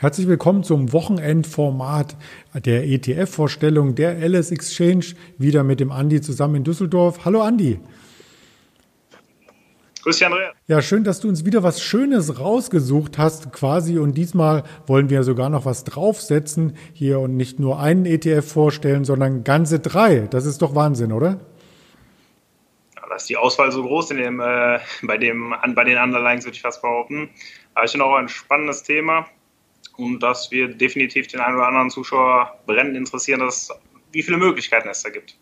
Herzlich willkommen zum Wochenendformat der ETF-Vorstellung der LS Exchange, wieder mit dem Andi zusammen in Düsseldorf. Hallo Andi. Grüß dich, Andrea. Ja, schön, dass du uns wieder was Schönes rausgesucht hast, quasi. Und diesmal wollen wir sogar noch was draufsetzen hier und nicht nur einen ETF vorstellen, sondern ganze drei. Das ist doch Wahnsinn, oder? Ja, da ist die Auswahl so groß in dem, äh, bei, dem, bei den Underlines, würde ich fast behaupten. Aber ich finde auch ein spannendes Thema und das wird definitiv den einen oder anderen Zuschauer brennend interessieren, dass, wie viele Möglichkeiten es da gibt.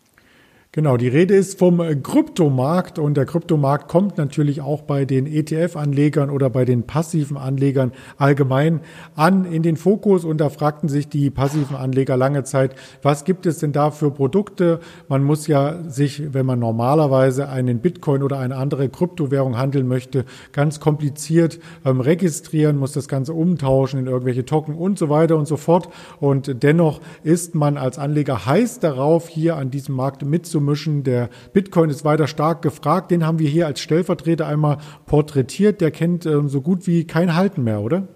Genau, die Rede ist vom Kryptomarkt und der Kryptomarkt kommt natürlich auch bei den ETF-Anlegern oder bei den passiven Anlegern allgemein an in den Fokus. Und da fragten sich die passiven Anleger lange Zeit, was gibt es denn da für Produkte? Man muss ja sich, wenn man normalerweise einen Bitcoin oder eine andere Kryptowährung handeln möchte, ganz kompliziert ähm, registrieren, muss das Ganze umtauschen in irgendwelche Token und so weiter und so fort. Und dennoch ist man als Anleger heiß darauf, hier an diesem Markt mitzumachen mischen. Der Bitcoin ist weiter stark gefragt. Den haben wir hier als Stellvertreter einmal porträtiert. Der kennt ähm, so gut wie kein Halten mehr, oder?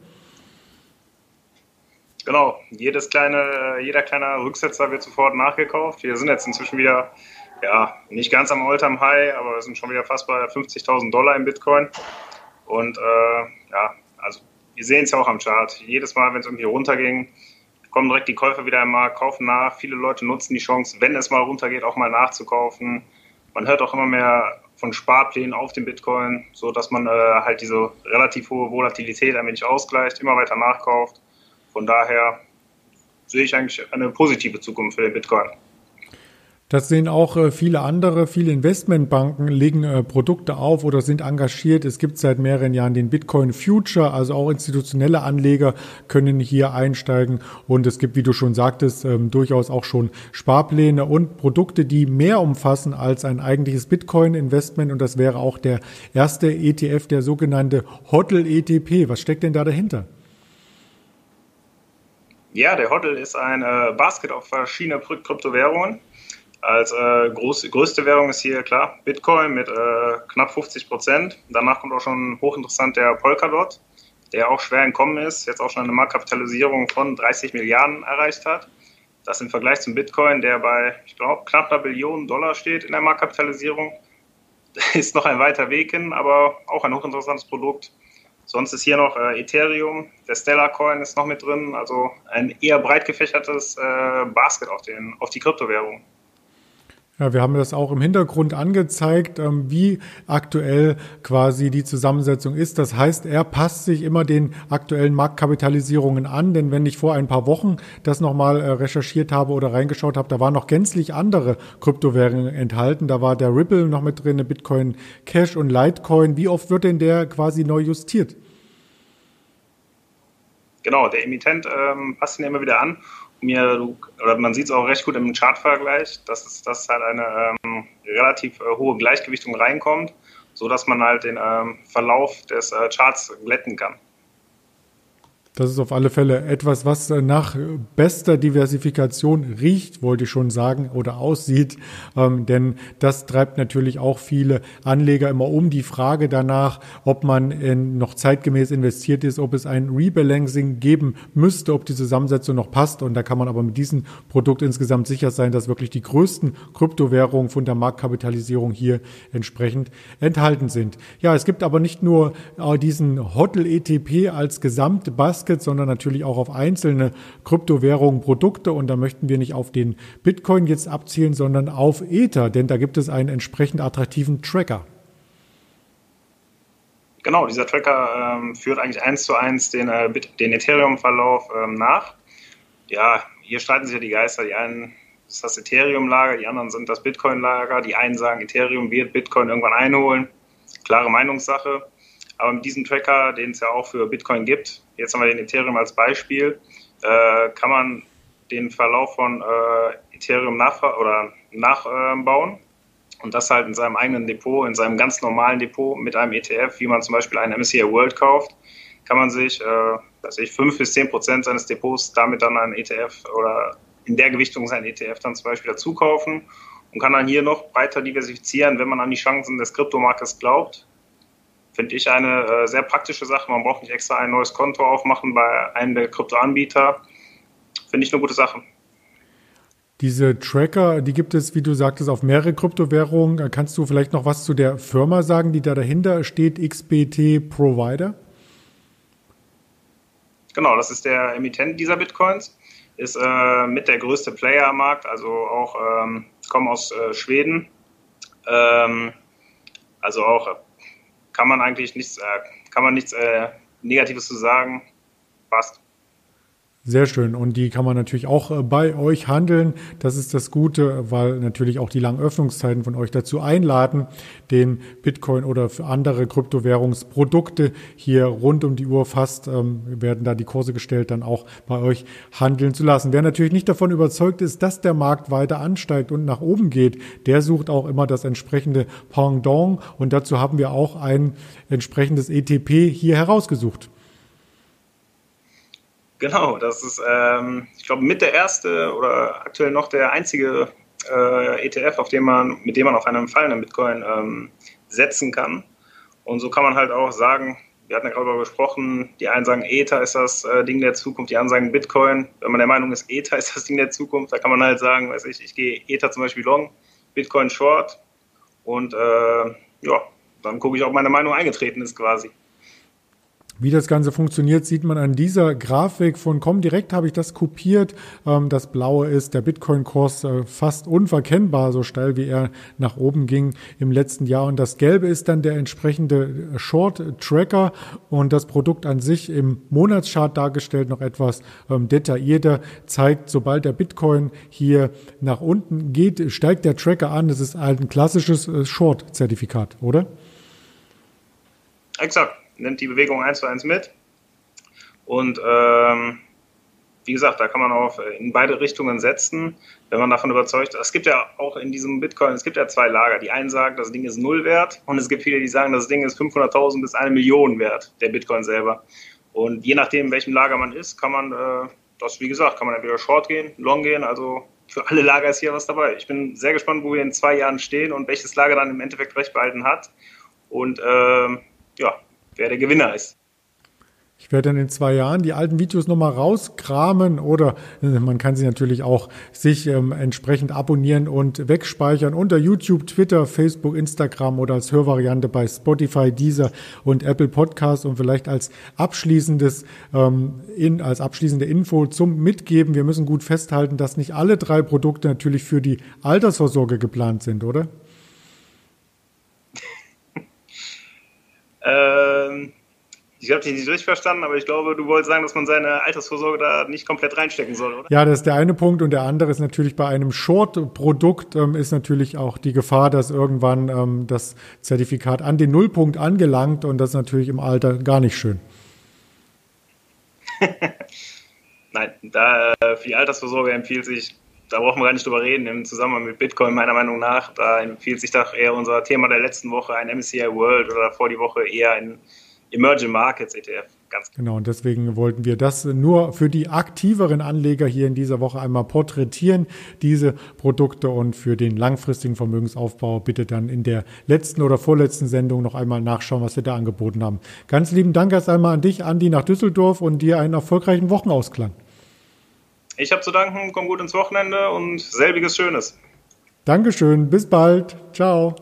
Genau, jedes kleine, jeder kleine Rücksetzer wird sofort nachgekauft. Wir sind jetzt inzwischen wieder, ja, nicht ganz am Alltime High, aber wir sind schon wieder fast bei 50.000 Dollar im Bitcoin. Und äh, ja, also wir sehen es ja auch am Chart. Jedes Mal, wenn es irgendwie runterging, kommen direkt die Käufer wieder im Markt, kaufen nach. Viele Leute nutzen die Chance, wenn es mal runtergeht, auch mal nachzukaufen. Man hört auch immer mehr von Sparplänen auf dem Bitcoin, so dass man äh, halt diese relativ hohe Volatilität ein wenig ausgleicht, immer weiter nachkauft. Von daher sehe ich eigentlich eine positive Zukunft für den Bitcoin. Das sehen auch äh, viele andere. Viele Investmentbanken legen äh, Produkte auf oder sind engagiert. Es gibt seit mehreren Jahren den Bitcoin Future, also auch institutionelle Anleger können hier einsteigen. Und es gibt, wie du schon sagtest, ähm, durchaus auch schon Sparpläne und Produkte, die mehr umfassen als ein eigentliches Bitcoin-Investment. Und das wäre auch der erste ETF, der sogenannte HODL ETP. Was steckt denn da dahinter? Ja, der HODL ist ein Basket auf verschiedene Kryptowährungen als äh, groß, größte Währung ist hier klar Bitcoin mit äh, knapp 50 Prozent. Danach kommt auch schon hochinteressant der Polkadot, der auch schwer entkommen ist, jetzt auch schon eine Marktkapitalisierung von 30 Milliarden erreicht hat. Das im Vergleich zum Bitcoin, der bei, ich glaube, knapp einer Billion Dollar steht in der Marktkapitalisierung, ist noch ein weiter Weg hin, aber auch ein hochinteressantes Produkt. Sonst ist hier noch äh, Ethereum, der Stellar Coin ist noch mit drin, also ein eher breit gefächertes äh, Basket auf, den, auf die Kryptowährung. Ja, wir haben das auch im Hintergrund angezeigt, ähm, wie aktuell quasi die Zusammensetzung ist. Das heißt, er passt sich immer den aktuellen Marktkapitalisierungen an, denn wenn ich vor ein paar Wochen das nochmal äh, recherchiert habe oder reingeschaut habe, da waren noch gänzlich andere Kryptowährungen enthalten. Da war der Ripple noch mit drin, Bitcoin Cash und Litecoin. Wie oft wird denn der quasi neu justiert? Genau, der Emittent ähm, passt ihn immer wieder an mir, oder man sieht es auch recht gut im Chartvergleich, dass es dass halt eine ähm, relativ äh, hohe Gleichgewichtung reinkommt, sodass man halt den ähm, Verlauf des äh, Charts glätten kann. Das ist auf alle Fälle etwas, was nach bester Diversifikation riecht, wollte ich schon sagen, oder aussieht. Ähm, denn das treibt natürlich auch viele Anleger immer um. Die Frage danach, ob man in, noch zeitgemäß investiert ist, ob es ein Rebalancing geben müsste, ob die Zusammensetzung noch passt. Und da kann man aber mit diesem Produkt insgesamt sicher sein, dass wirklich die größten Kryptowährungen von der Marktkapitalisierung hier entsprechend enthalten sind. Ja, es gibt aber nicht nur äh, diesen Hotel ETP als Gesamtbass, Basket, sondern natürlich auch auf einzelne Kryptowährungen, Produkte. Und da möchten wir nicht auf den Bitcoin jetzt abzielen, sondern auf Ether, denn da gibt es einen entsprechend attraktiven Tracker. Genau, dieser Tracker ähm, führt eigentlich eins zu eins den, äh, den Ethereum-Verlauf ähm, nach. Ja, hier streiten sich ja die Geister. Die einen ist das Ethereum-Lager, die anderen sind das Bitcoin-Lager. Die einen sagen, Ethereum wird Bitcoin irgendwann einholen. Klare Meinungssache. Aber mit diesem Tracker, den es ja auch für Bitcoin gibt, jetzt haben wir den Ethereum als Beispiel, äh, kann man den Verlauf von äh, Ethereum nach, oder nachbauen äh, und das halt in seinem eigenen Depot, in seinem ganz normalen Depot mit einem ETF, wie man zum Beispiel einen MSCI World kauft, kann man sich, äh, weiß ich, 5 bis 10 Prozent seines Depots damit dann einen ETF oder in der Gewichtung sein ETF dann zum Beispiel dazu kaufen und kann dann hier noch breiter diversifizieren, wenn man an die Chancen des Kryptomarktes glaubt finde ich eine äh, sehr praktische Sache. Man braucht nicht extra ein neues Konto aufmachen bei einem der Kryptoanbieter. Finde ich eine gute Sache. Diese Tracker, die gibt es, wie du sagtest, auf mehrere Kryptowährungen. Kannst du vielleicht noch was zu der Firma sagen, die da dahinter steht, XBT Provider? Genau, das ist der Emittent dieser Bitcoins. Ist äh, mit der größte Player am Markt, also auch ähm, kommen aus äh, Schweden. Ähm, also auch kann man eigentlich nichts, äh, kann man nichts äh, Negatives zu sagen. Passt. Sehr schön. Und die kann man natürlich auch äh, bei euch handeln. Das ist das Gute, weil natürlich auch die langen Öffnungszeiten von euch dazu einladen, den Bitcoin oder für andere Kryptowährungsprodukte hier rund um die Uhr fast ähm, werden da die Kurse gestellt, dann auch bei euch handeln zu lassen. Wer natürlich nicht davon überzeugt ist, dass der Markt weiter ansteigt und nach oben geht, der sucht auch immer das entsprechende Pendant. Und dazu haben wir auch ein entsprechendes ETP hier herausgesucht. Genau, das ist, ähm, ich glaube, mit der erste oder aktuell noch der einzige äh, ETF, auf dem man, mit dem man auf einem fallenden Bitcoin ähm, setzen kann. Und so kann man halt auch sagen, wir hatten ja gerade darüber gesprochen, die einen sagen, Ether ist das äh, Ding der Zukunft, die anderen sagen Bitcoin. Wenn man der Meinung ist, Ether ist das Ding der Zukunft, da kann man halt sagen, weiß ich, ich gehe Ether zum Beispiel long, Bitcoin short und äh, ja, dann gucke ich, ob meine Meinung eingetreten ist quasi. Wie das Ganze funktioniert, sieht man an dieser Grafik von Comdirect habe ich das kopiert. Ähm, das blaue ist der Bitcoin-Kurs äh, fast unverkennbar, so steil wie er nach oben ging im letzten Jahr. Und das gelbe ist dann der entsprechende Short-Tracker und das Produkt an sich im Monatschart dargestellt noch etwas ähm, detaillierter zeigt, sobald der Bitcoin hier nach unten geht, steigt der Tracker an. Das ist ein klassisches äh, Short-Zertifikat, oder? Exakt nimmt die Bewegung eins zu eins mit. Und ähm, wie gesagt, da kann man auch in beide Richtungen setzen, wenn man davon überzeugt. Es gibt ja auch in diesem Bitcoin, es gibt ja zwei Lager. Die einen sagen, das Ding ist null wert und es gibt viele, die sagen, das Ding ist 500.000 bis eine Million wert, der Bitcoin selber. Und je nachdem, in welchem Lager man ist, kann man äh, das, wie gesagt, kann man entweder Short gehen, Long gehen. Also für alle Lager ist hier was dabei. Ich bin sehr gespannt, wo wir in zwei Jahren stehen und welches Lager dann im Endeffekt recht behalten hat. Und äh, ja, wer der Gewinner ist. Ich werde dann in zwei Jahren die alten Videos nochmal rauskramen oder äh, man kann sie natürlich auch sich ähm, entsprechend abonnieren und wegspeichern unter YouTube, Twitter, Facebook, Instagram oder als Hörvariante bei Spotify, Deezer und Apple Podcast und vielleicht als abschließendes ähm, in, als abschließende Info zum Mitgeben. Wir müssen gut festhalten, dass nicht alle drei Produkte natürlich für die Altersvorsorge geplant sind, oder? Ähm, ich habe dich nicht richtig verstanden, aber ich glaube, du wolltest sagen, dass man seine Altersvorsorge da nicht komplett reinstecken soll, oder? Ja, das ist der eine Punkt. Und der andere ist natürlich bei einem Short-Produkt ähm, ist natürlich auch die Gefahr, dass irgendwann ähm, das Zertifikat an den Nullpunkt angelangt und das ist natürlich im Alter gar nicht schön. Nein, da äh, für die Altersvorsorge empfiehlt sich da brauchen wir gar nicht drüber reden im Zusammenhang mit Bitcoin, meiner Meinung nach. Da empfiehlt sich doch eher unser Thema der letzten Woche, ein MSCI World oder vor die Woche eher ein Emerging Markets ETF. Ganz genau, und deswegen wollten wir das nur für die aktiveren Anleger hier in dieser Woche einmal porträtieren, diese Produkte und für den langfristigen Vermögensaufbau bitte dann in der letzten oder vorletzten Sendung noch einmal nachschauen, was wir da angeboten haben. Ganz lieben Dank erst einmal an dich, Andi, nach Düsseldorf und dir einen erfolgreichen Wochenausklang. Ich habe zu danken, komm gut ins Wochenende und selbiges Schönes. Dankeschön, bis bald. Ciao.